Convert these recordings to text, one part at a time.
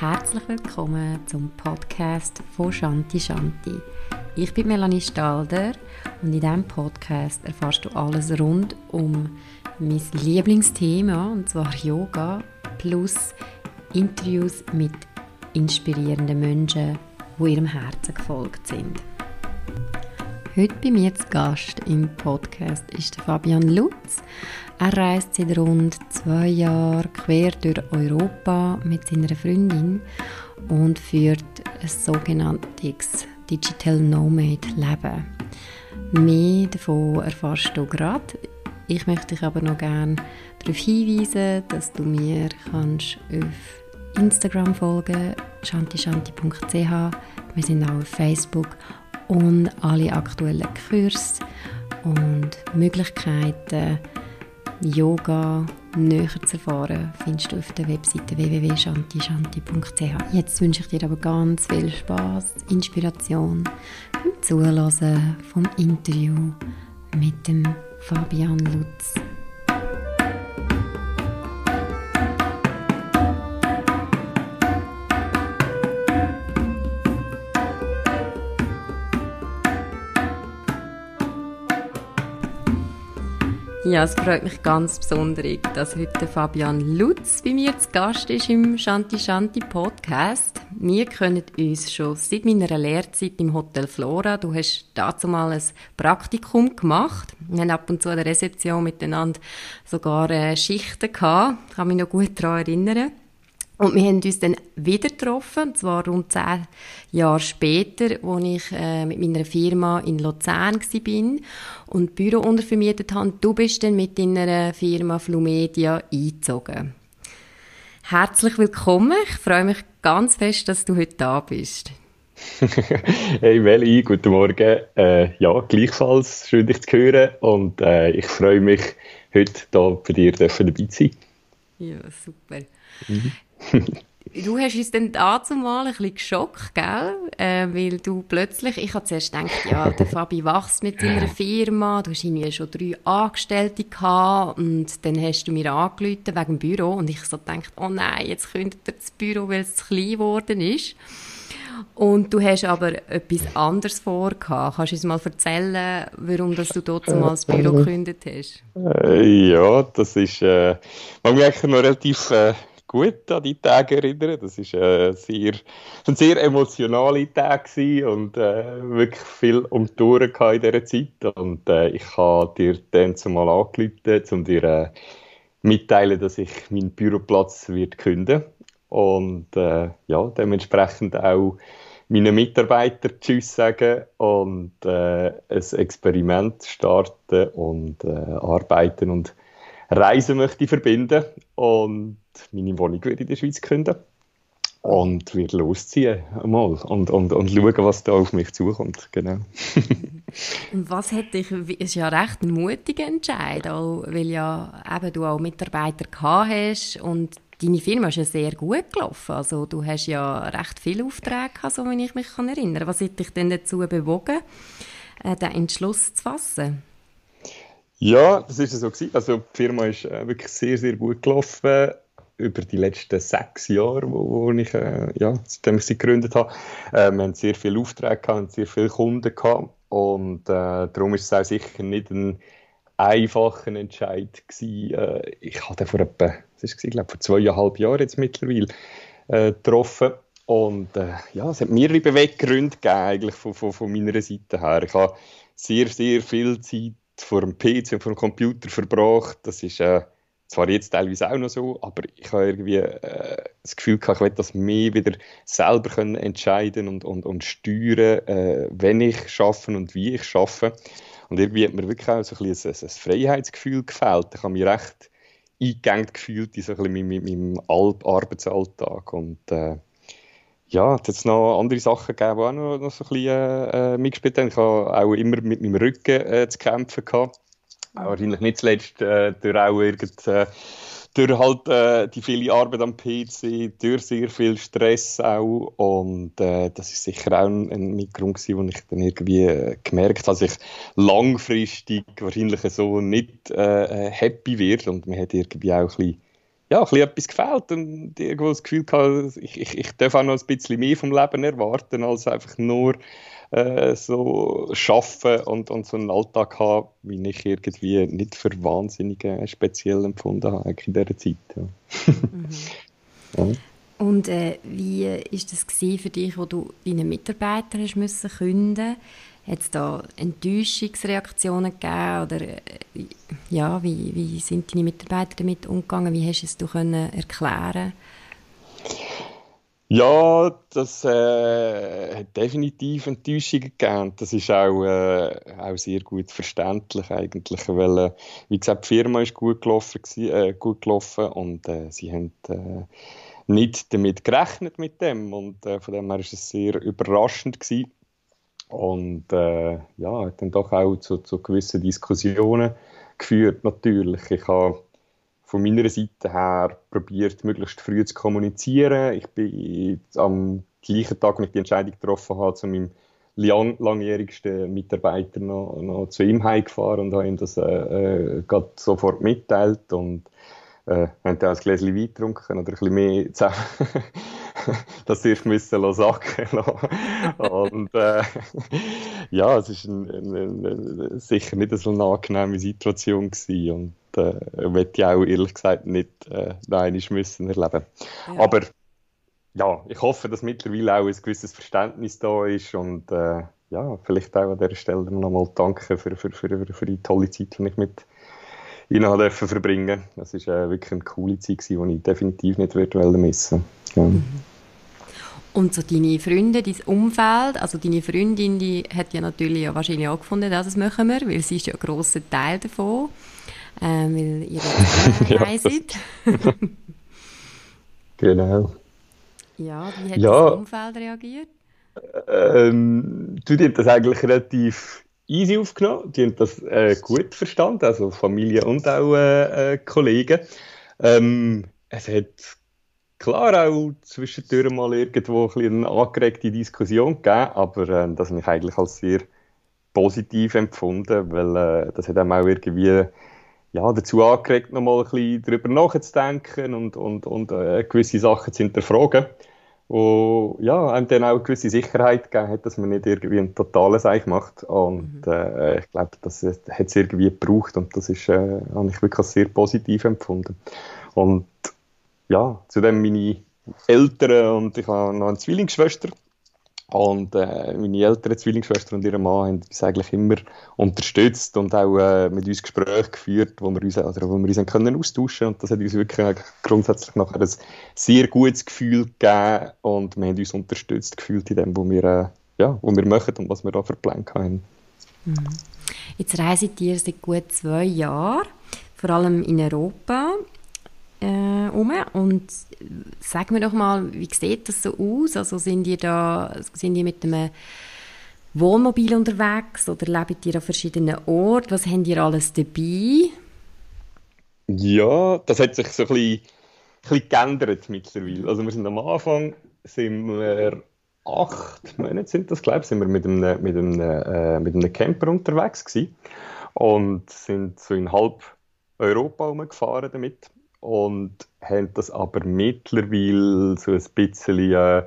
herzlich willkommen zum Podcast von Shanti Shanti. Ich bin Melanie Stalder und in diesem Podcast erfährst du alles rund um mein Lieblingsthema, und zwar Yoga, plus Interviews mit inspirierenden Menschen, die ihrem Herzen gefolgt sind. Heute bei mir zu Gast im Podcast ist Fabian Lutz. Er reist seit rund zwei Jahren quer durch Europa mit seiner Freundin und führt ein sogenanntes Digital Nomad Leben. Mehr davon erfährst du gerade. Ich möchte dich aber noch gerne darauf hinweisen, dass du mir kannst auf Instagram folgen shantishanti.ch Wir sind auch auf Facebook und alle aktuellen Kurse und Möglichkeiten Yoga näher zu erfahren, findest du auf der Webseite www.shantishanti.ch. Jetzt wünsche ich dir aber ganz viel Spaß, Inspiration beim Zuhören vom Interview mit dem Fabian Lutz. Ja, es freut mich ganz besonders, dass heute Fabian Lutz bei mir zu Gast ist im Shanti Shanti Podcast. Wir kennen uns schon seit meiner Lehrzeit im Hotel Flora. Du hast dazu mal ein Praktikum gemacht. Wir haben ab und zu an der Rezeption miteinander sogar äh, Schichten gehabt. Ich kann mich noch gut daran erinnern. Und wir haben uns dann wieder getroffen, und zwar rund zehn Jahre später, als ich äh, mit meiner Firma in Luzern war und Büro untervermietet habe. Du bist dann mit deiner Firma Flumedia eingezogen. Herzlich willkommen. Ich freue mich ganz fest, dass du heute da bist. hey Meli, guten Morgen. Äh, ja, gleichfalls schön dich zu hören und äh, ich freue mich, heute hier bei dir dabei zu sein. Ja, super. Mhm. du hast uns dann dazu mal ein bisschen geschockt, gell? Äh, weil du plötzlich, ich habe zuerst gedacht, ja, der Fabi wächst mit seiner Firma, du hast irgendwie schon drei Angestellte gehabt und dann hast du mir angerufen wegen dem Büro und ich so gedacht, oh nein, jetzt kündigt er das Büro, weil es zu klein geworden ist. Und du hast aber etwas anderes vorgehabt. Kannst du uns mal erzählen, warum dass du dort mal das Büro gekündigt hast? Äh, ja, das ist, äh, man merkt noch relativ äh, gut an die Tage erinnern. Das ist äh, sehr, ein sehr emotionale Tage und äh, wirklich viel um die Touren in dieser Zeit. Und äh, ich habe dir dann zumal angerufen, um dir äh, mitteilen, dass ich meinen Büroplatz wird künden und äh, ja, dementsprechend auch meinen Mitarbeitern Tschüss sagen und äh, ein Experiment starten und äh, arbeiten und Reisen möchte ich verbinden und meine Wohnung würde in der Schweiz künden und würde losziehen mal und, und, und schauen, was da auf mich zukommt. Genau. und was hätte ich, ist ja recht ein mutiger Entscheid, weil ja eben du auch Mitarbeiter gehabt hast und deine Firma ist ja sehr gut gelaufen. Also du hast ja recht viele Aufträge gehabt, so wie ich mich kann erinnern. Was hat dich denn dazu bewogen, äh, den Entschluss zu fassen? Ja, das ist so gewesen. Also die Firma ist äh, wirklich sehr, sehr gut gelaufen über die letzten sechs Jahre, wo, wo ich, äh, ja, seitdem ich sie gegründet habe. Äh, wir haben sehr viele Aufträge gehabt, sehr viele Kunden gehabt und äh, darum ist es auch sicher nicht ein einfacher Entscheid gewesen. Äh, ich hatte vor etwa, was ist glaube vor zweieinhalb Jahren jetzt mittlerweile äh, getroffen und äh, ja, es hat mehrere Beweggründe gegeben eigentlich von, von, von meiner Seite her. Ich habe sehr, sehr viel Zeit vor dem PC und vor dem Computer verbracht. Das ist äh, zwar jetzt teilweise auch noch so, aber ich habe irgendwie äh, das Gefühl gehabt, ich will das mehr wieder selber können entscheiden und, und, und steuern, äh, wenn ich schaffe und wie ich schaffe. Und irgendwie hat mir wirklich auch so ein, bisschen ein, ein Freiheitsgefühl gefällt. Ich habe mich recht eingegangen gefühlt in so ein bisschen meinem Arbeitsalltag und äh, ja, es hat noch andere Sachen gegeben, die auch noch, noch so ein bisschen äh, äh, mitgespielt haben. Ich habe auch immer mit meinem Rücken äh, zu kämpfen gehabt. Wahrscheinlich nicht zuletzt äh, durch auch irgend, äh, durch halt äh, die viele Arbeit am PC, durch sehr viel Stress auch und äh, das ist sicher auch ein, ein Mitgrund gewesen, wo ich dann irgendwie äh, gemerkt habe, dass ich langfristig wahrscheinlich so nicht äh, happy werde und man hat irgendwie auch ein bisschen ja, ein etwas gefällt und irgendwo das Gefühl gehabt, ich, ich, ich darf auch noch ein bisschen mehr vom Leben erwarten, als einfach nur äh, so schaffen und, und so einen Alltag haben, wie ich irgendwie nicht für wahnsinnig äh, speziell empfunden habe in dieser Zeit. Ja. Mhm. ja. Und äh, wie ist das für dich, wo du deinen Mitarbeitern müssen künden? Hat es da Enttäuschungsreaktionen gegeben oder äh, ja, wie, wie sind deine Mitarbeiter damit umgegangen? Wie hast du es erklären? Ja, das äh, hat definitiv Enttäuschungen gegeben. Das ist auch, äh, auch sehr gut verständlich eigentlich, weil, äh, wie gesagt, die Firma ist gut gelaufen, äh, gut gelaufen und äh, sie haben äh, nicht damit gerechnet mit dem und von dem her ist es sehr überraschend gewesen. Und äh, ja, hat dann doch auch zu, zu gewissen Diskussionen geführt natürlich. Ich habe von meiner Seite her probiert, möglichst früh zu kommunizieren. Ich bin am gleichen Tag, als ich die Entscheidung getroffen habe, zu meinem lang langjährigsten Mitarbeiter noch, noch zu ihm heimgefahren und habe ihm das äh, äh, sofort mitteilt und äh, haben dann ein Gläschen Wein getrunken oder ein bisschen mehr zusammen das erst müssen sacken. Und äh, ja, es war ein, ein, ein, sicher nicht so eine angenehme Situation gewesen und äh, möchte ich auch ehrlich gesagt nicht äh, nein, müssen erleben. Ja. Aber ja, ich hoffe, dass mittlerweile auch ein gewisses Verständnis da ist und äh, ja, vielleicht auch an dieser Stelle nochmal danke für, für, für, für die tolle Zeit, die ich mit Ihnen durfte verbringen. Das war äh, wirklich eine coole Zeit, die ich definitiv nicht missen ja. Mhm. Und so deine Freunde, dein Umfeld, also deine Freundin, die hat ja natürlich ja wahrscheinlich auch gefunden, dass das machen wir, weil sie ist ja ein grosser Teil davon, äh, weil ihr ja, seid. genau. Ja, wie hat ja. das Umfeld reagiert? Ähm, du, die haben das eigentlich relativ easy aufgenommen, die haben das äh, gut verstanden, also Familie und auch äh, äh Kollegen. Ähm, es hat klar auch zwischendurch mal irgendwo ein eine angeregte Diskussion gegeben, aber äh, das habe ich eigentlich als sehr positiv empfunden, weil äh, das hat einem auch irgendwie ja, dazu angeregt, nochmal ein bisschen darüber nachzudenken und, und, und äh, gewisse Sachen zu hinterfragen, wo ja, einem dann auch eine gewisse Sicherheit gegeben hat, dass man nicht irgendwie ein totales Eich macht. Und mhm. äh, ich glaube, das hat es irgendwie gebraucht und das ist, äh, habe ich wirklich sehr positiv empfunden. Und ja, zudem meine Eltern und ich habe noch eine Zwillingsschwester. Und äh, meine ältere Zwillingsschwester und ihr Mann haben uns eigentlich immer unterstützt und auch äh, mit uns Gespräche geführt, wo wir uns, also, wo wir uns können austauschen Und das hat uns wirklich grundsätzlich nachher ein sehr gutes Gefühl gegeben und wir haben uns unterstützt gefühlt in dem, was wir, äh, ja, was wir machen und was wir da für Pläne haben. Mhm. Jetzt reist ihr seit gut zwei Jahren, vor allem in Europa äh, um. Und sag mir doch mal, wie sieht das so aus? Also sind ihr da, sind ihr mit einem Wohnmobil unterwegs oder lebt ihr an verschiedenen Orten? Was habt ihr alles dabei? Ja, das hat sich so ein bisschen, ein bisschen geändert mittlerweile. Also wir sind am Anfang sind wir acht Monate sind das, glaube ich, sind wir mit einem, mit einem, äh, mit einem Camper unterwegs gewesen und sind so in halb Europa rumgefahren damit und haben das aber mittlerweile so ein bisschen äh,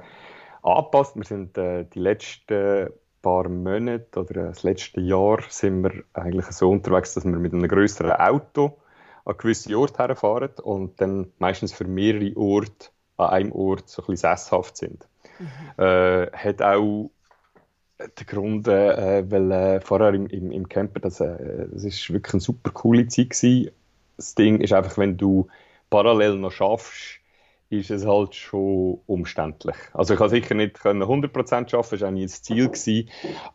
angepasst. Wir sind äh, die letzten paar Monate oder das letzte Jahr sind wir eigentlich so unterwegs, dass wir mit einem größeren Auto an gewisse Orte herfahren und dann meistens für mehrere Orte an einem Ort so ein bisschen sesshaft sind. Mhm. Äh, hat auch den Grund, äh, weil äh, vorher im, im, im Camper, das, äh, das ist wirklich eine super coole Zeit gewesen. Das Ding ist einfach, wenn du parallel noch schaffst, ist es halt schon umständlich. Also ich kann sicher nicht 100% arbeiten, das war auch nie das Ziel. Gewesen,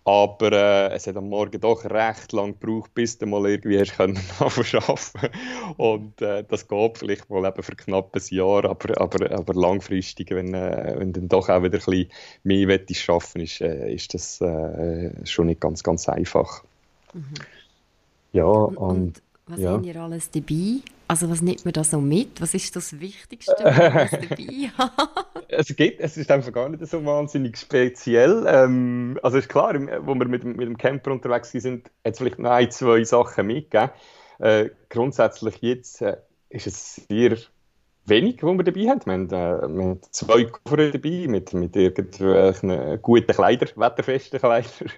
aber äh, es hat am Morgen doch recht lang gebraucht, bis du mal irgendwie hast können arbeiten Und äh, das geht vielleicht mal eben für knapp ein Jahr, aber, aber, aber langfristig, wenn, äh, wenn du dann doch auch wieder ein bisschen mehr arbeiten schaffen, ist, äh, ist das äh, schon nicht ganz, ganz einfach. Mhm. Ja, und, und was ja. haben ihr alles dabei? Also was nimmt man da so mit? Was ist das Wichtigste, was dabei es, geht, es ist einfach gar nicht so wahnsinnig speziell. Ähm, also ist klar, wo wir mit, mit dem Camper unterwegs sind, hat es vielleicht noch ein, zwei Sachen mitgegeben. Äh, grundsätzlich jetzt äh, ist es sehr wenig, die wir dabei haben. Wir haben, äh, wir haben zwei Koffer dabei mit, mit irgendwelchen guten Kleidern, wetterfesten Kleidern.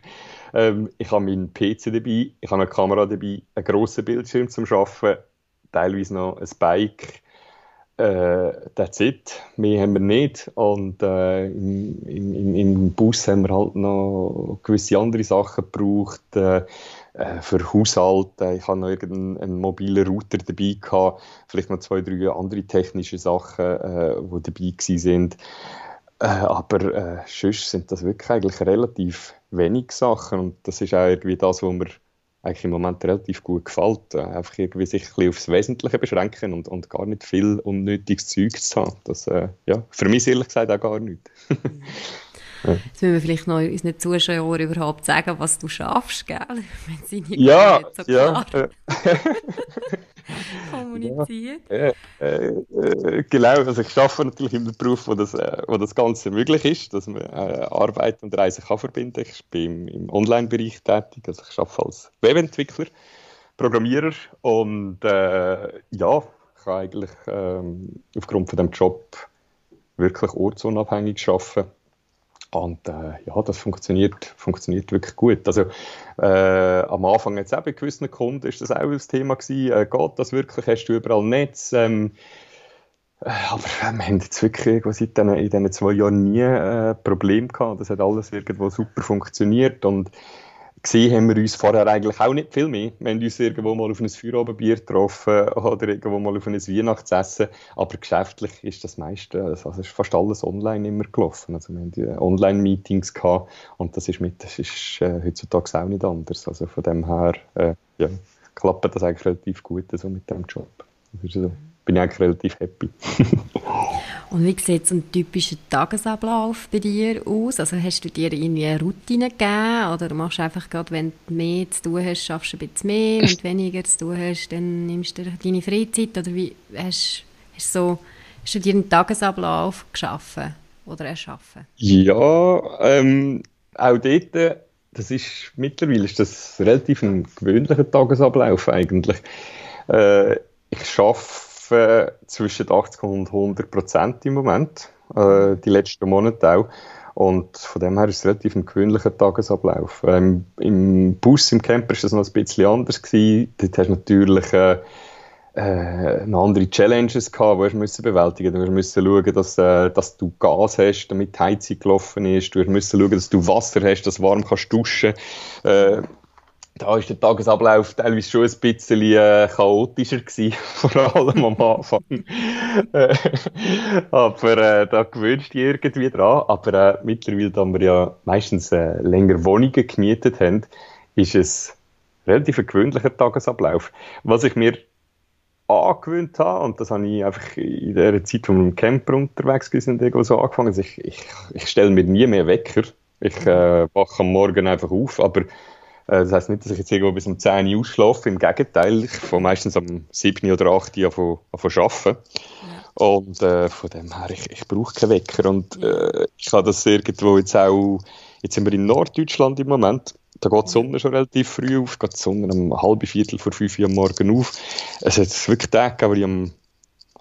Ähm, ich habe meinen PC dabei, ich habe eine Kamera dabei, einen grossen Bildschirm zum Arbeiten, teilweise noch ein Bike. Äh, that's it. Mehr haben wir nicht. Und äh, im, im, im, Bus haben wir halt noch gewisse andere Sachen gebraucht. Äh, äh, für Haushalt. Ich habe noch irgendeinen mobilen Router dabei gehabt, vielleicht noch zwei, drei andere technische Sachen, äh, die dabei sind. Äh, aber äh, sonst sind das wirklich eigentlich relativ wenig Sachen und das ist auch irgendwie das, was mir eigentlich im Moment relativ gut gefällt. Äh, einfach irgendwie sich ein bisschen aufs Wesentliche beschränken und, und gar nicht viel unnötiges Zeug zu haben. Das, äh, ja, für mich ehrlich gesagt auch gar nicht. Ja. Jetzt müssen wir vielleicht noch unseren Zuschauern überhaupt sagen, was du schaffst, gell? Wenn sie nicht ja, so klar ja. kommuniziert. Ja, äh, äh, genau, also ich arbeite natürlich in einem Beruf, wo das, äh, wo das Ganze möglich ist, dass man äh, Arbeit und Reisen kann verbinden Ich bin im, im Online-Bereich tätig, also ich arbeite als Webentwickler, Programmierer und äh, ja, ich kann eigentlich ähm, aufgrund von dem Job wirklich ortsunabhängig arbeiten und äh, ja, das funktioniert, funktioniert wirklich gut. Also äh, am Anfang jetzt auch bei gewissen Kunden ist das auch das Thema gewesen, äh, geht das wirklich, hast du überall Netz? Ähm, äh, aber äh, wir haben jetzt wirklich seit den, in diesen zwei Jahren nie äh, Probleme gehabt. Das hat alles irgendwo super funktioniert und gesehen haben wir uns vorher eigentlich auch nicht viel mehr. Wir haben uns irgendwo mal auf ein Feierabendbier getroffen oder irgendwo mal auf ein Weihnachtsessen. Aber geschäftlich ist das meiste, also ist fast alles online immer gelaufen. Also wir haben Online-Meetings gehabt und das ist, mit, das ist äh, heutzutage auch nicht anders. Also von dem her äh, ja, klappt das eigentlich relativ gut so mit dem Job. Das ist so bin ich eigentlich relativ happy. Und wie sieht so ein typischer Tagesablauf bei dir aus? Also hast du dir irgendwie eine Routine gegeben oder machst du einfach gerade, wenn du mehr zu tun hast, schaffst du ein bisschen mehr, wenn du weniger zu tun hast, dann nimmst du deine Freizeit oder wie hast, hast, so, hast du dir einen Tagesablauf geschaffen oder erschaffen? Ja, ähm, auch dort, das ist, mittlerweile ist das relativ ein gewöhnlicher Tagesablauf eigentlich. Äh, ich arbeite arbeite zwischen 80 und 100 Prozent im Moment, äh, die letzten Monate auch. Und von dem her ist es relativ ein gewöhnlicher Tagesablauf. Ähm, Im Bus, im Camper ist das noch ein bisschen anders gewesen. Dort hast du natürlich äh, äh, andere Challenges gehabt, die du musst bewältigen musst. Du musst schauen, dass, äh, dass du Gas hast, damit die Heizung gelaufen ist. Du musst schauen, dass du Wasser hast, dass du warm kannst duschen. Äh, da ist der Tagesablauf teilweise schon ein bisschen äh, chaotischer gewesen, vor allem am Anfang. Äh, aber äh, da gewöhnst du dich irgendwie dran. Aber äh, mittlerweile, da wir ja meistens äh, länger Wohnungen gemietet haben, ist es relativ ein gewöhnlicher Tagesablauf. Was ich mir angewöhnt habe, und das habe ich einfach in der Zeit, wo wir im Camper unterwegs sind, so angefangen, also ich, ich, ich stelle mir nie mehr Wecker. Ich äh, wache am Morgen einfach auf, aber das heisst nicht, dass ich jetzt irgendwo bis um 10 Uhr ausschlafe. Im Gegenteil, ich fange meistens um 7 oder 8 Uhr an zu arbeiten. Ja. Und äh, von dem her, ich, ich brauche keinen Wecker. Und äh, ich habe das irgendwo jetzt auch, jetzt sind wir in Norddeutschland im Moment. Da geht die Sonne schon relativ früh auf, geht die Sonne um halb Viertel vor fünf Uhr am Morgen auf. Es hat wirklich Tage, wo ich am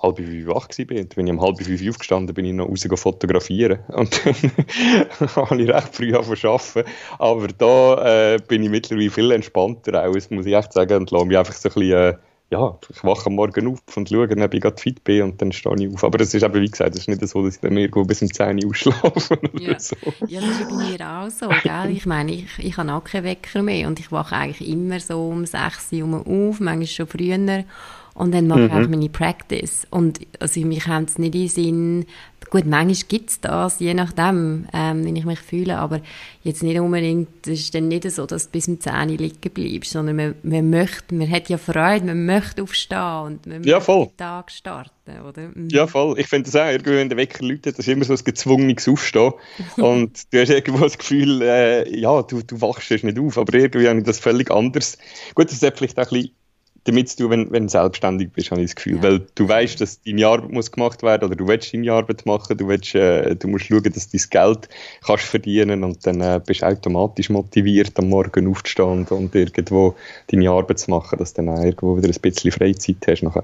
halb fünf wach war. Und wenn ich um halb fünf aufgestanden bin, ich noch raus fotografieren. Und dann habe ich recht früh angefangen Aber da äh, bin ich mittlerweile viel entspannter auch, das muss ich echt sagen. Und lasse mich einfach so ein bisschen, äh, ja, ich wache am Morgen auf und schaue, ob ich gerade fit bin und dann stehe ich auf. Aber es ist eben, wie gesagt, es ist nicht so, dass ich dann irgendwo bis um 10 Uhr ausschlafe ja. so. Ja, das ist bei mir auch so, gell? Ich meine, ich, ich habe auch keinen Wecker mehr und ich wache eigentlich immer so um 6 Uhr auf, manchmal schon früher. Und dann mache mhm. ich auch meine Practice. Und also mich kommt es nicht in den Sinn, gut, manchmal gibt es das, je nachdem, ähm, wie ich mich fühle, aber jetzt nicht unbedingt, es ist dann nicht so, dass du bis um 10 Uhr liegen bleibst, sondern man, man möchte, man hat ja Freude, man möchte aufstehen und man ja, möchte den Tag starten, oder? Mhm. Ja, voll. Ich finde das auch, irgendwie, wenn der Wecker läutet, das ist immer so ein gezwungenes Aufstehen und du hast irgendwo das Gefühl, äh, ja, du, du wachst nicht auf, aber irgendwie habe ich das völlig anders. Gut, das ist vielleicht auch ein bisschen damit du, wenn, wenn du selbstständig bist, habe ich das Gefühl. Ja. Weil du weißt, dass deine Arbeit muss gemacht werden oder du willst deine Arbeit machen, du, willst, äh, du musst schauen, dass du dein Geld kannst verdienen und dann äh, bist du automatisch motiviert, am Morgen aufzustehen und, und irgendwo deine Arbeit zu machen, dass du dann auch irgendwo wieder ein bisschen Freizeit hast nachher.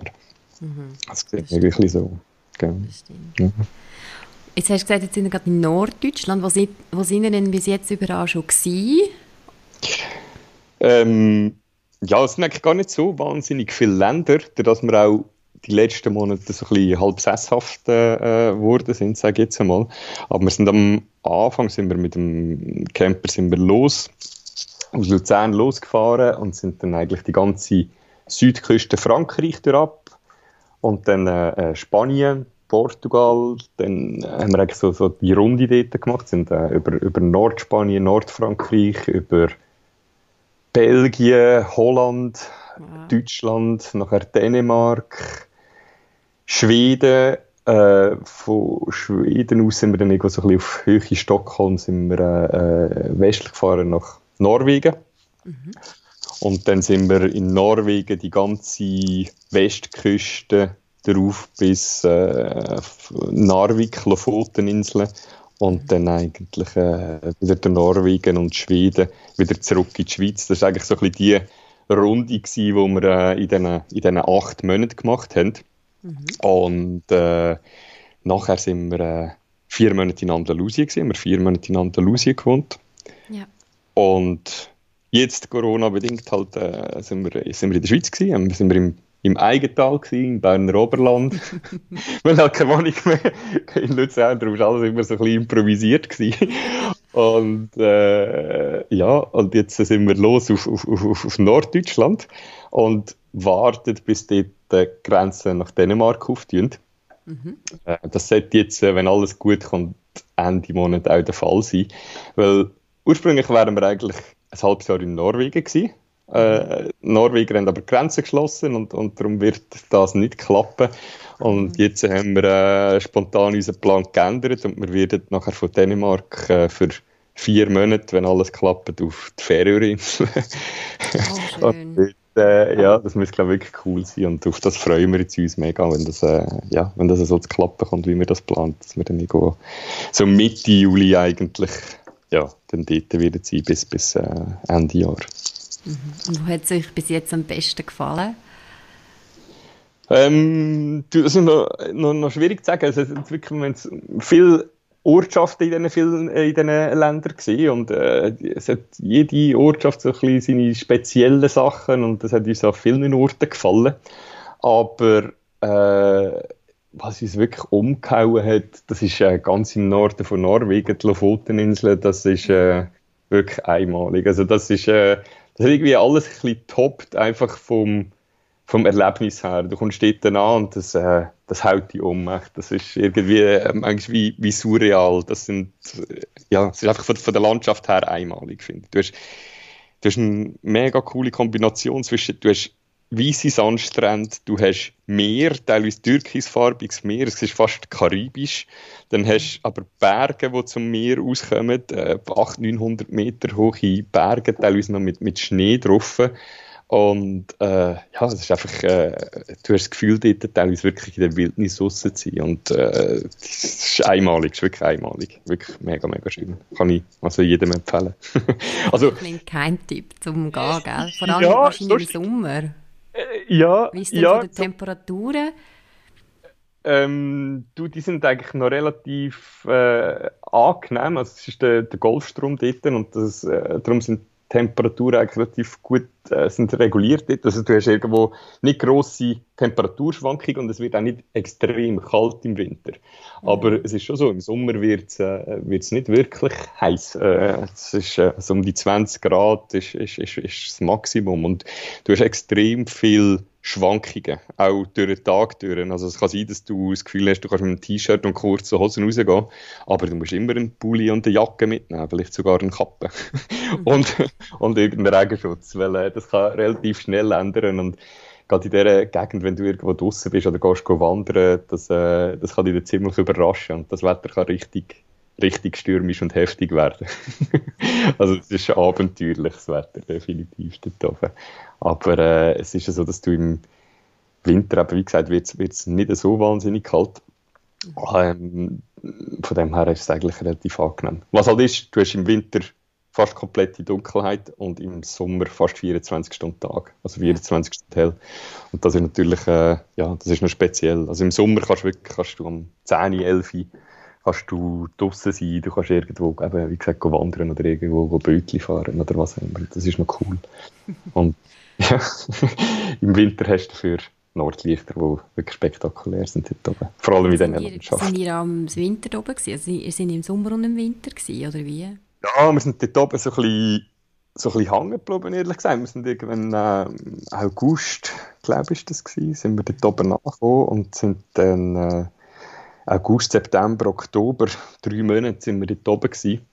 Mhm. Das sieht mir wirklich so. Genau. Ja. Jetzt hast du gesagt, jetzt sind wir gerade in Norddeutschland. Wo sind, wo sind wir denn bis jetzt überall schon gewesen? Ähm, ja, es eigentlich gar nicht so wahnsinnig viele Länder, dass wir auch die letzten Monate so ein bisschen halb sesshaft äh, geworden sind, sage ich jetzt einmal. Aber wir sind am Anfang sind wir mit dem Camper sind wir los, aus Luzern losgefahren und sind dann eigentlich die ganze Südküste Frankreich durchab und dann äh, Spanien, Portugal, dann haben wir eigentlich so, so die Runde dort gemacht, sind äh, über, über Nordspanien, Nordfrankreich, über Belgien, Holland, wow. Deutschland, nachher Dänemark, Schweden. Äh, von Schweden aus sind wir dann so ein bisschen auf Höhe Stockholm sind wir äh, äh, westlich gefahren nach Norwegen. Mhm. Und dann sind wir in Norwegen die ganze Westküste darauf bis äh, Narvik, Lofoteninseln und dann eigentlich äh, wieder der Norwegen und Schweden wieder zurück in die Schweiz. Das war eigentlich so ein bisschen die Runde, die wir äh, in diesen in acht Monaten gemacht haben. Mhm. Und äh, nachher sind wir äh, vier Monate in Andalusien gewesen, wir vier Monate in Andalusien gewohnt. Ja. Und jetzt Corona-bedingt halt äh, sind, wir, sind wir in der Schweiz gewesen, sind wir im im Eigental, gewesen, im Berner Oberland. Man hat keine Wohnung mehr in Luzern, darum war alles immer so ein bisschen improvisiert. Gewesen. Und äh, ja, und jetzt sind wir los auf, auf, auf, auf Norddeutschland und warten, bis dort die Grenzen nach Dänemark auftun. Mhm. Äh, das sollte jetzt, äh, wenn alles gut kommt, Ende Monat auch der Fall sein. Weil ursprünglich wären wir eigentlich ein halbes Jahr in Norwegen gewesen äh, Norweger haben aber Grenzen geschlossen und, und darum wird das nicht klappen. Und mhm. jetzt haben wir äh, spontan unseren Plan geändert und wir werden nachher von Dänemark äh, für vier Monate, wenn alles klappt, auf die Färöerinsel. Oh, äh, ja, das muss glaube ich wirklich cool sein und auf das freuen wir jetzt uns mega, wenn das, äh, ja, wenn das so zu klappen kommt, wie wir das planen, dass wir dann irgendwo so Mitte Juli eigentlich ja, dann dort wieder sein bis, bis äh, Ende Jahr. Und wo hat es euch bis jetzt am besten gefallen? Ähm, das ist noch, noch, noch schwierig zu sagen. Also, es ist wirklich, viele Ortschaften in diesen, vielen, in diesen Ländern gesehen und äh, es hat jede Ortschaft so ein bisschen seine speziellen Sachen und das hat uns an vielen Orten gefallen. Aber äh, was uns wirklich umgehauen hat, das ist äh, ganz im Norden von Norwegen, die Lofoteninseln, das ist äh, wirklich einmalig. Also das ist äh, das ist irgendwie alles ein bisschen toppt, einfach vom, vom Erlebnis her. Du kommst dort an und das, äh, das haut dich um. Das ist irgendwie äh, wie, wie surreal. Das sind, äh, ja, es ist einfach von, von, der Landschaft her einmalig, finde ich. Du hast, du hast eine mega coole Kombination zwischen, du hast weiße Sandstrände, du hast Meer, teilweise türkisfarbiges Meer, es ist fast karibisch. Dann hast du aber Berge, die zum Meer auskommen, äh, 800, 900 Meter hohe Berge, teilweise noch mit, mit Schnee drauf. Und äh, ja, es ist einfach, äh, du hast das Gefühl, dort teilweise wirklich in der Wildnis raus zu sein. Und äh, es ist einmalig, es ist wirklich einmalig. Wirklich mega, mega schön. Kann ich also jedem empfehlen. also, kein Tipp zum Gehen, gell? Vor allem ja, wahrscheinlich im Sommer. Ja, Wie ist denn ja, von den Temperaturen? Ähm, du, die sind eigentlich noch relativ äh, angenehm. Also es ist der, der Golfstrom dort und das, äh, darum sind Temperaturen eigentlich relativ gut äh, sind reguliert. Also du hast irgendwo nicht grosse Temperaturschwankungen und es wird auch nicht extrem kalt im Winter. Mhm. Aber es ist schon so, im Sommer wird es äh, nicht wirklich heiß. Äh, es ist äh, so um die 20 Grad ist, ist, ist, ist das Maximum und du hast extrem viel Schwankungen, auch durch den Tag durch. Also es kann sein, dass du das Gefühl hast, du kannst mit einem T-Shirt und kurzen Hosen rausgehen, aber du musst immer einen Pulli und eine Jacke mitnehmen, vielleicht sogar eine Kappe mhm. und, und irgendeinen Regenschutz, weil äh, das kann relativ schnell ändern und gerade in dieser Gegend, wenn du irgendwo draußen bist oder gehst wandern, das, äh, das kann dich ziemlich überraschen und das Wetter kann richtig richtig stürmisch und heftig werden. also es ist abenteuerliches Wetter, definitiv dort oben. Aber äh, es ist ja so, dass du im Winter, eben, wie gesagt, wird es nicht so wahnsinnig kalt. Ähm, von dem her ist es eigentlich relativ angenehm. Was halt ist, du hast im Winter fast komplette Dunkelheit und im Sommer fast 24 Stunden Tag, also 24 ja. Stunden hell. Und das ist natürlich, äh, ja, das ist noch speziell. Also im Sommer kannst du wirklich, kannst du um 10, 11 kannst du draußen sein, du kannst irgendwo, eben, wie gesagt, wandern oder irgendwo Bötchen fahren oder was auch immer. Das ist noch cool. und ja, im Winter hast du dafür Nordlichter, die wirklich spektakulär sind dort oben. Vor allem in diesen Landschaften. Sind ihr am Winter oben gewesen? Also, ihr seid im Sommer und im Winter gewesen, oder wie? Ja, wir sind dort oben so ein bisschen, so ein bisschen hängen geblieben, ehrlich gesagt. Wir sind irgendwann äh, August, glaube ich, das gewesen, sind wir dort oben nachgekommen und sind dann äh, August, September, Oktober, drei Monate sind wir dort oben gewesen.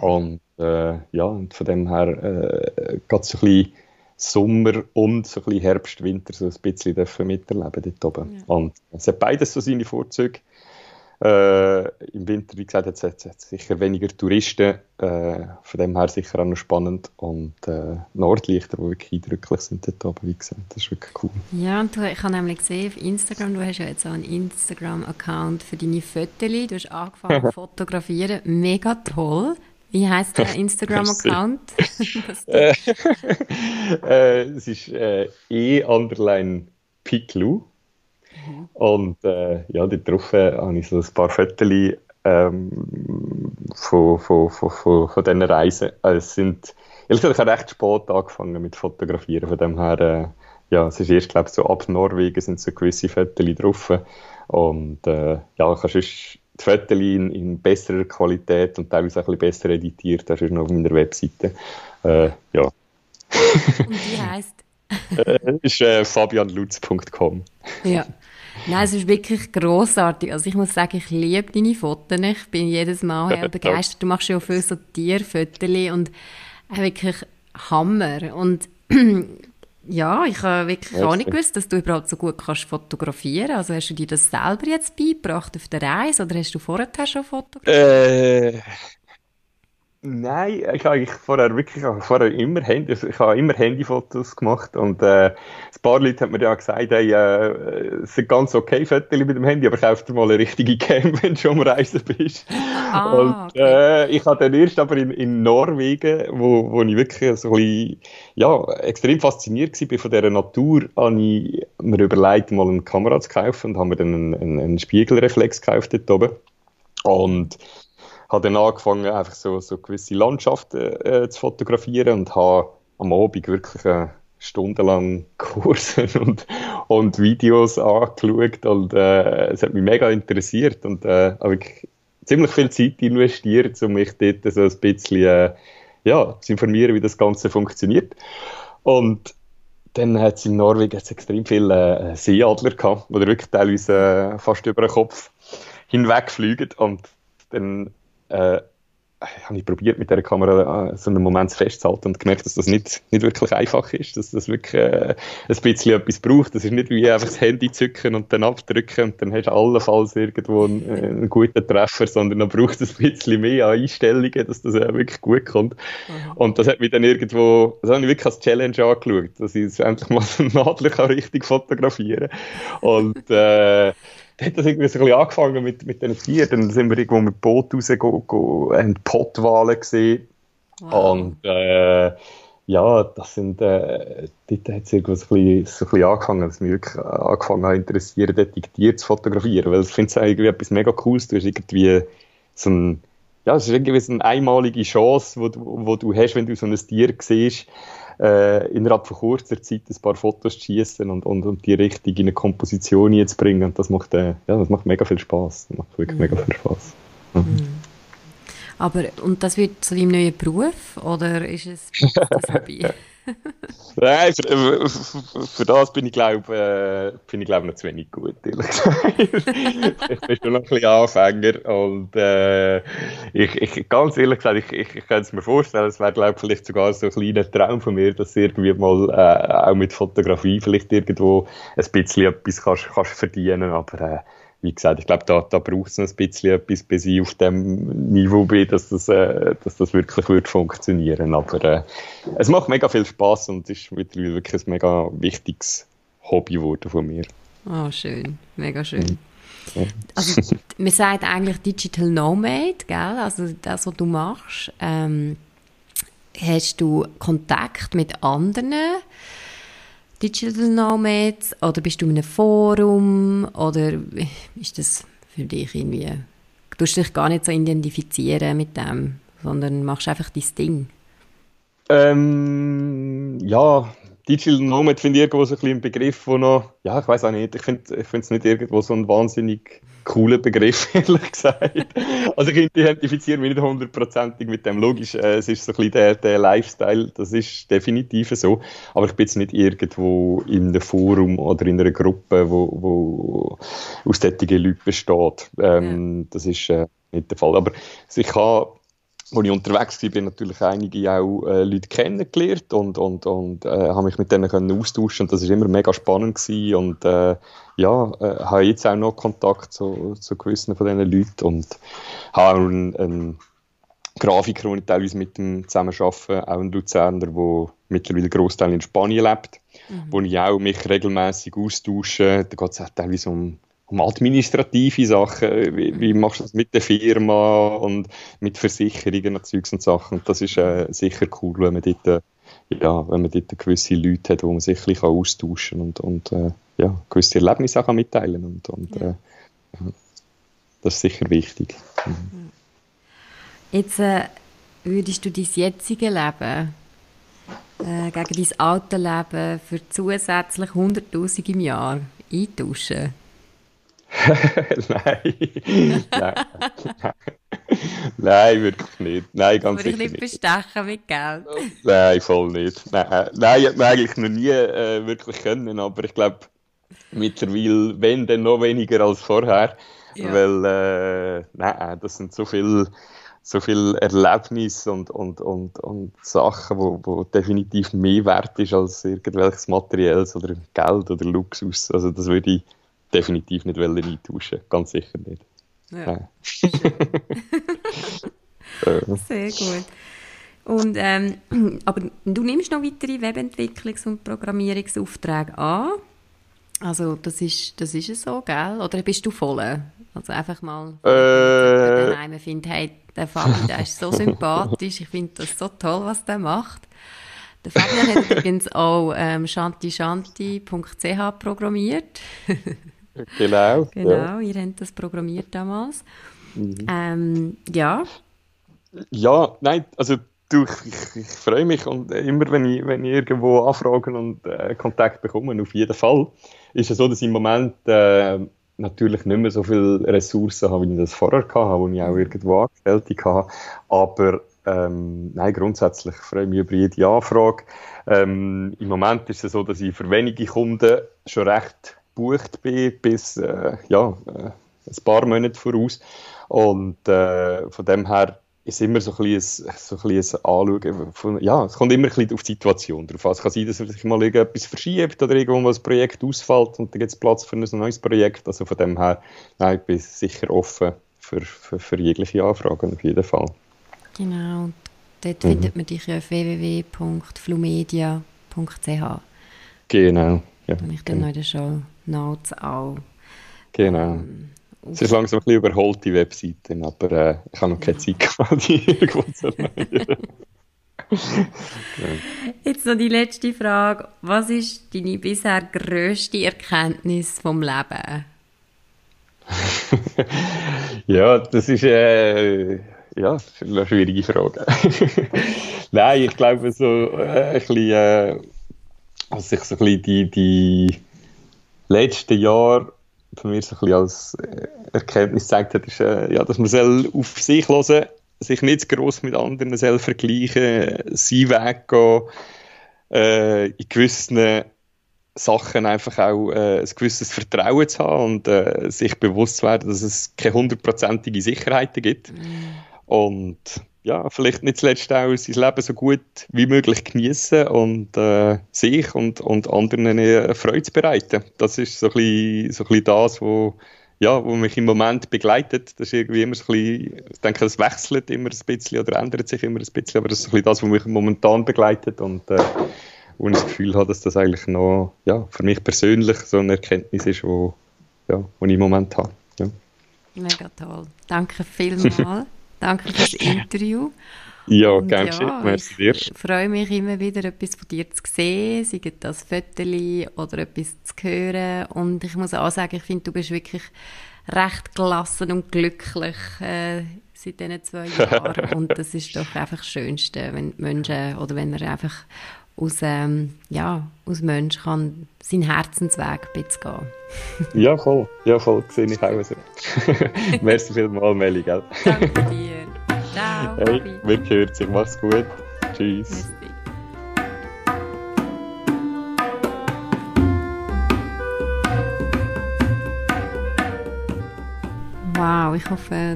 Und äh, ja, und von dem her äh, geht es so ein bisschen Sommer und so ein bisschen Herbst, Winter so ein bisschen dürfen miterleben dort oben. Ja. Und es hat beides so seine Vorzüge. Äh, Im Winter, wie gesagt, hat es sicher weniger Touristen, äh, von dem her sicher auch noch spannend und äh, Nordlichter, die wirklich eindrücklich sind dort oben, wie gesagt, das ist wirklich cool. Ja, und du, ich habe nämlich gesehen auf Instagram, du hast ja jetzt auch einen Instagram-Account für deine Fotos, du hast angefangen zu fotografieren, mega toll. Wie heißt der Instagram-Account? äh, äh, es ist äh, e-underline Piklu. Mhm. Und äh, ja, dort drauf habe ich so ein paar Fotos ähm, von, von, von, von, von diesen Reisen. Also es sind, ehrlich gesagt, ich habe recht spät angefangen mit Fotografieren. Von dem her, äh, ja, es ist erst, glaube ich, so ab Norwegen sind so gewisse Fotos drauf. Und äh, ja, kannst die Fotos in, in, besserer Qualität und teilweise auch ein bisschen besser editiert. Das ist noch auf meiner Webseite. Äh, ja. Und wie heisst? äh, ist äh, fabianlutz.com. Ja. Nein, es ist wirklich grossartig. Also ich muss sagen, ich liebe deine Fotos. Ich bin jedes Mal begeistert. Du machst ja auch viele so Tierfotos und wirklich Hammer. Und ja, ich habe wirklich auch nicht gewusst, dass du überhaupt so gut kannst fotografieren. Also hast du dir das selber jetzt beigebracht auf der Reise oder hast du vorher schon fotografiert? Äh, Nein, ich habe eigentlich vorher wirklich vorher immer Handy, also ich habe immer Handyfotos gemacht und äh, ein paar Leute haben mir ja gesagt, hey, äh, es sind ganz okay Fotos mit dem Handy, aber kauf dir mal eine richtige Cam, wenn du schon am Reisen bist. Ah, und okay. äh, ich habe dann erst aber in, in Norwegen, wo, wo ich wirklich so ein bisschen, ja, extrem fasziniert war von dieser Natur, habe ich mir überlegt, mal eine Kamera zu kaufen und habe mir dann einen, einen, einen Spiegelreflex gekauft dort oben. Und habe dann angefangen, einfach so, so gewisse Landschaften äh, zu fotografieren und habe am Abend wirklich äh, stundenlang Kurse und, und Videos angeschaut und äh, es hat mich mega interessiert und äh, habe wirklich ziemlich viel Zeit investiert, um mich dort so ein bisschen äh, ja, zu informieren, wie das Ganze funktioniert. Und dann hat es in Norwegen extrem viele äh, Seeadler gehabt, die wirklich teilweise äh, fast über den Kopf hinwegfliegen und dann äh, habe ich probiert, mit der Kamera äh, so einen Moment festzuhalten und gemerkt, dass das nicht, nicht wirklich einfach ist, dass das wirklich äh, ein bisschen etwas braucht. Das ist nicht wie einfach das Handy zücken und dann abdrücken und dann hast du allenfalls irgendwo einen, äh, einen guten Treffer, sondern dann braucht es ein bisschen mehr Einstellungen, dass das äh, wirklich gut kommt. Mhm. Und das hat mich dann irgendwo, das habe ich wirklich als Challenge angeschaut, dass ich endlich mal so einen Nadel richtig fotografieren kann. Und äh, dann hat das irgendwie so ein bisschen angefangen mit, mit den Tieren. Dann sind wir irgendwo mit Boot rausgegangen, haben Pottwale gesehen. Wow. Und äh, ja, das sind, äh, dort hat es irgendwo so ein, bisschen, so ein bisschen angefangen, dass mich wirklich angefangen hat interessieren, die Tiere zu fotografieren. Weil ich finde es irgendwie etwas mega Cooles. Du hast irgendwie so ein, ja, es ist irgendwie so eine einmalige Chance, wo du, wo du hast, wenn du so ein Tier siehst, äh, innerhalb von kurzer Zeit ein paar Fotos zu schießen und, und, und die richtig in eine Komposition zu bringen. Und das macht, äh, ja, das macht mega viel Spaß. Das macht wirklich mhm. mega viel Spaß. Mhm. Mhm. Aber, und das wird zu deinem neuen Beruf oder ist es das Hobby? Nein, für, für, das bin ich glaube äh, glaube noch zu wenig gut, ich bin schon noch ein bisschen Anfänger und äh, ich, ich, ganz ehrlich gesagt, ich, ich, ich kann es mir vorstellen, es wäre vielleicht sogar so ein kleiner Traum von mir, dass irgendwie mal äh, auch mit Fotografie vielleicht irgendwo ein bisschen etwas kannst, kannst verdienen, aber äh, wie gesagt, ich glaube, da, da braucht es noch ein bisschen etwas, bis ich auf dem Niveau bin, dass das, äh, dass das wirklich wird funktionieren Aber äh, es macht mega viel Spaß und ist mittlerweile wirklich ein mega wichtiges Hobby geworden von mir. Oh, schön. Mega schön. Mhm. Also, man sagt eigentlich Digital Nomad, gell? Also das, was du machst. Ähm, hast du Kontakt mit anderen Digital Nomads oder bist du in einem Forum oder ist das für dich irgendwie, du tust dich gar nicht so identifizieren mit dem, sondern machst einfach dein Ding? Ähm, ja, Digital Nomad finde ich irgendwo so ein, ein Begriff, wo noch, ja, ich weiß auch nicht, ich finde es nicht irgendwo so ein wahnsinnig cooler Begriff, ehrlich gesagt. Also ich identifiziere mich nicht hundertprozentig mit dem. Logisch, äh, es ist so ein bisschen der, der Lifestyle, das ist definitiv so. Aber ich bin jetzt nicht irgendwo in einem Forum oder in einer Gruppe, wo, wo aus solchen Leuten besteht. Ähm, ja. Das ist äh, nicht der Fall. Aber ich habe wo ich unterwegs war, bin natürlich einige auch äh, Leute kennengelernt und, und, und äh, habe mich mit denen können austauschen und das ist immer mega spannend gewesen und äh, ja, äh, habe jetzt auch noch Kontakt zu, zu gewissen von diesen Leuten und habe einen, einen Grafiker, den ich teilweise mit dem zusammenarbeite, auch ein Luzerner, der mittlerweile Großteil in Spanien lebt, mhm. wo ich auch mich regelmäßig austausche. Da geht es auch teilweise um um administrative Sachen, wie, wie, machst du das mit der Firma und mit Versicherungen und Zeugs und Sachen. das ist äh, sicher cool, wenn man dort, äh, ja, wenn man dort gewisse Leute hat, wo man sich ein bisschen austauschen und, und äh, ja, gewisse Erlebnisse auch mitteilen und, und ja. Äh, das ist sicher wichtig. Mhm. Jetzt äh, würdest du dein jetzige Leben äh, gegen dein alte Leben für zusätzlich 100'000 im Jahr eintauschen? Nein. nein. nein, wirklich nicht. Nein, ganz sicher nicht. bestechen mit Geld? nein, voll nicht. Nein, nein ich hätte eigentlich noch nie äh, wirklich können, aber ich glaube, mittlerweile, wenn, dann noch weniger als vorher. Ja. Weil, äh, nein, das sind so viele so viel Erlebnisse und, und, und, und Sachen, wo, wo definitiv mehr wert ist als irgendwelches Materielles oder Geld oder Luxus. Also das würde ich definitiv nicht eintauschen ganz sicher nicht. Ja. Sehr gut. Und, ähm, aber du nimmst noch weitere Webentwicklungs- und Programmierungsaufträge an? Also das ist, das ist so, gell? Oder bist du voll? Also einfach mal, äh, wenn man findet, hey, der Fabi, der ist so sympathisch, ich finde das so toll, was der macht. Der Fabian hat übrigens auch ähm, shantishanti.ch programmiert. Genau. Genau, ja. ihr habt das programmiert damals. Mhm. Ähm, ja. Ja, nein, also du, ich, ich, freue mich und immer, wenn ich, wenn ich irgendwo Anfragen und äh, Kontakt bekomme, auf jeden Fall, ist es so, dass ich im Moment äh, natürlich nicht mehr so viele Ressourcen habe, wie ich das vorher hatte, wo ich auch irgendwo Angestellte hatte, aber ähm, nein, grundsätzlich freue ich mich über jede Anfrage. Ähm, Im Moment ist es so, dass ich für wenige Kunden schon recht gebucht bin, bis äh, ja, äh, ein paar Monate voraus. Und äh, von dem her ist immer so ein bisschen, so ein, bisschen Anschauen. Von, ja, es kommt immer ein bisschen auf die Situation drauf an. Es kann sein, dass sich mal etwas verschiebt oder irgendwo ein Projekt ausfällt und dann gibt es Platz für ein neues Projekt. Also von dem her, nein, ich bin sicher offen für, für, für jegliche Anfragen auf jeden Fall. Genau, dort mhm. findet man dich auf www.flumedia.ch. Genau. Ja, und ich dann genau. noch in der Show Notes auch. Genau. Ähm, es ist langsam ein bisschen überholt, die Webseite, aber äh, ich habe noch keine Zeit gehabt, die irgendwo zu erneuern. Jetzt noch die letzte Frage. Was ist deine bisher grösste Erkenntnis vom Leben? ja, das ist, äh, ja, eine schwierige Frage. Nein, ich glaube, so äh, ein bisschen, äh, was sich so ein bisschen die, die letzten Jahre für mich so ein bisschen als äh, Erkenntnis gezeigt hat, ist, äh, ja, dass man soll auf sich hören sich nicht zu gross mit anderen soll vergleichen, seinen Weg gehen, äh, in gewissen Sachen einfach auch äh, ein gewisses Vertrauen zu haben und äh, sich bewusst zu werden, dass es keine hundertprozentige Sicherheiten gibt. Mm. Und ja, vielleicht nicht zuletzt auch sein Leben so gut wie möglich genießen und äh, sich und, und anderen eine Freude zu bereiten. Das ist so ein bisschen, so ein bisschen das, wo, ja, wo mich im Moment begleitet. Das ist irgendwie immer so ein bisschen, ich denke, das wechselt immer ein bisschen oder ändert sich immer ein bisschen, aber das ist so ein bisschen das, was mich momentan begleitet und äh, wo ich das Gefühl habe, dass das eigentlich noch ja, für mich persönlich so eine Erkenntnis ist, wo, ja, wo ich im Moment habe. Ja. Mega toll. Danke vielmals. Danke fürs Interview. Ja, gerne ja, merci dir. Ich freue mich immer wieder, etwas von dir zu sehen, sei das Fotos oder etwas zu hören. Und ich muss auch sagen, ich finde, du bist wirklich recht gelassen und glücklich äh, seit diesen zwei Jahren. und das ist doch einfach das Schönste, wenn Menschen oder wenn er einfach aus, ähm, ja, aus Mensch kann seinen Herzensweg ein bisschen gehen. ja, voll. Ja, voll. Sehe ich auch so. Merci vielmals, Meli, gell? Danke dir. Ciao. Hey, wir hören sich. Mach's gut. Tschüss. Merci. Wow, ich hoffe,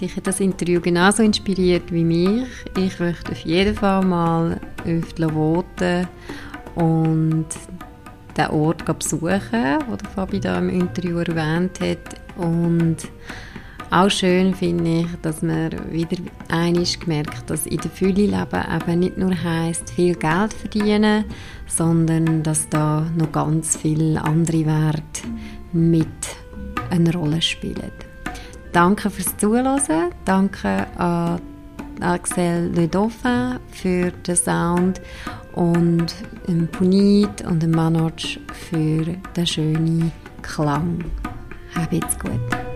dich hat das Interview genauso inspiriert wie mich. Ich möchte auf jeden Fall mal die Lovoten und den Ort besuchen, den Fabi da im Interview erwähnt hat. Und auch schön finde ich, dass man wieder einig gemerkt, dass in der Fülle leben eben nicht nur heißt viel Geld verdienen, sondern dass da noch ganz viele andere Werte mit eine Rolle spielen. Danke fürs Zuhören. Danke an Axel Le Dauphin für den Sound und Punit und Manoj für den schönen Klang. Habt's gut.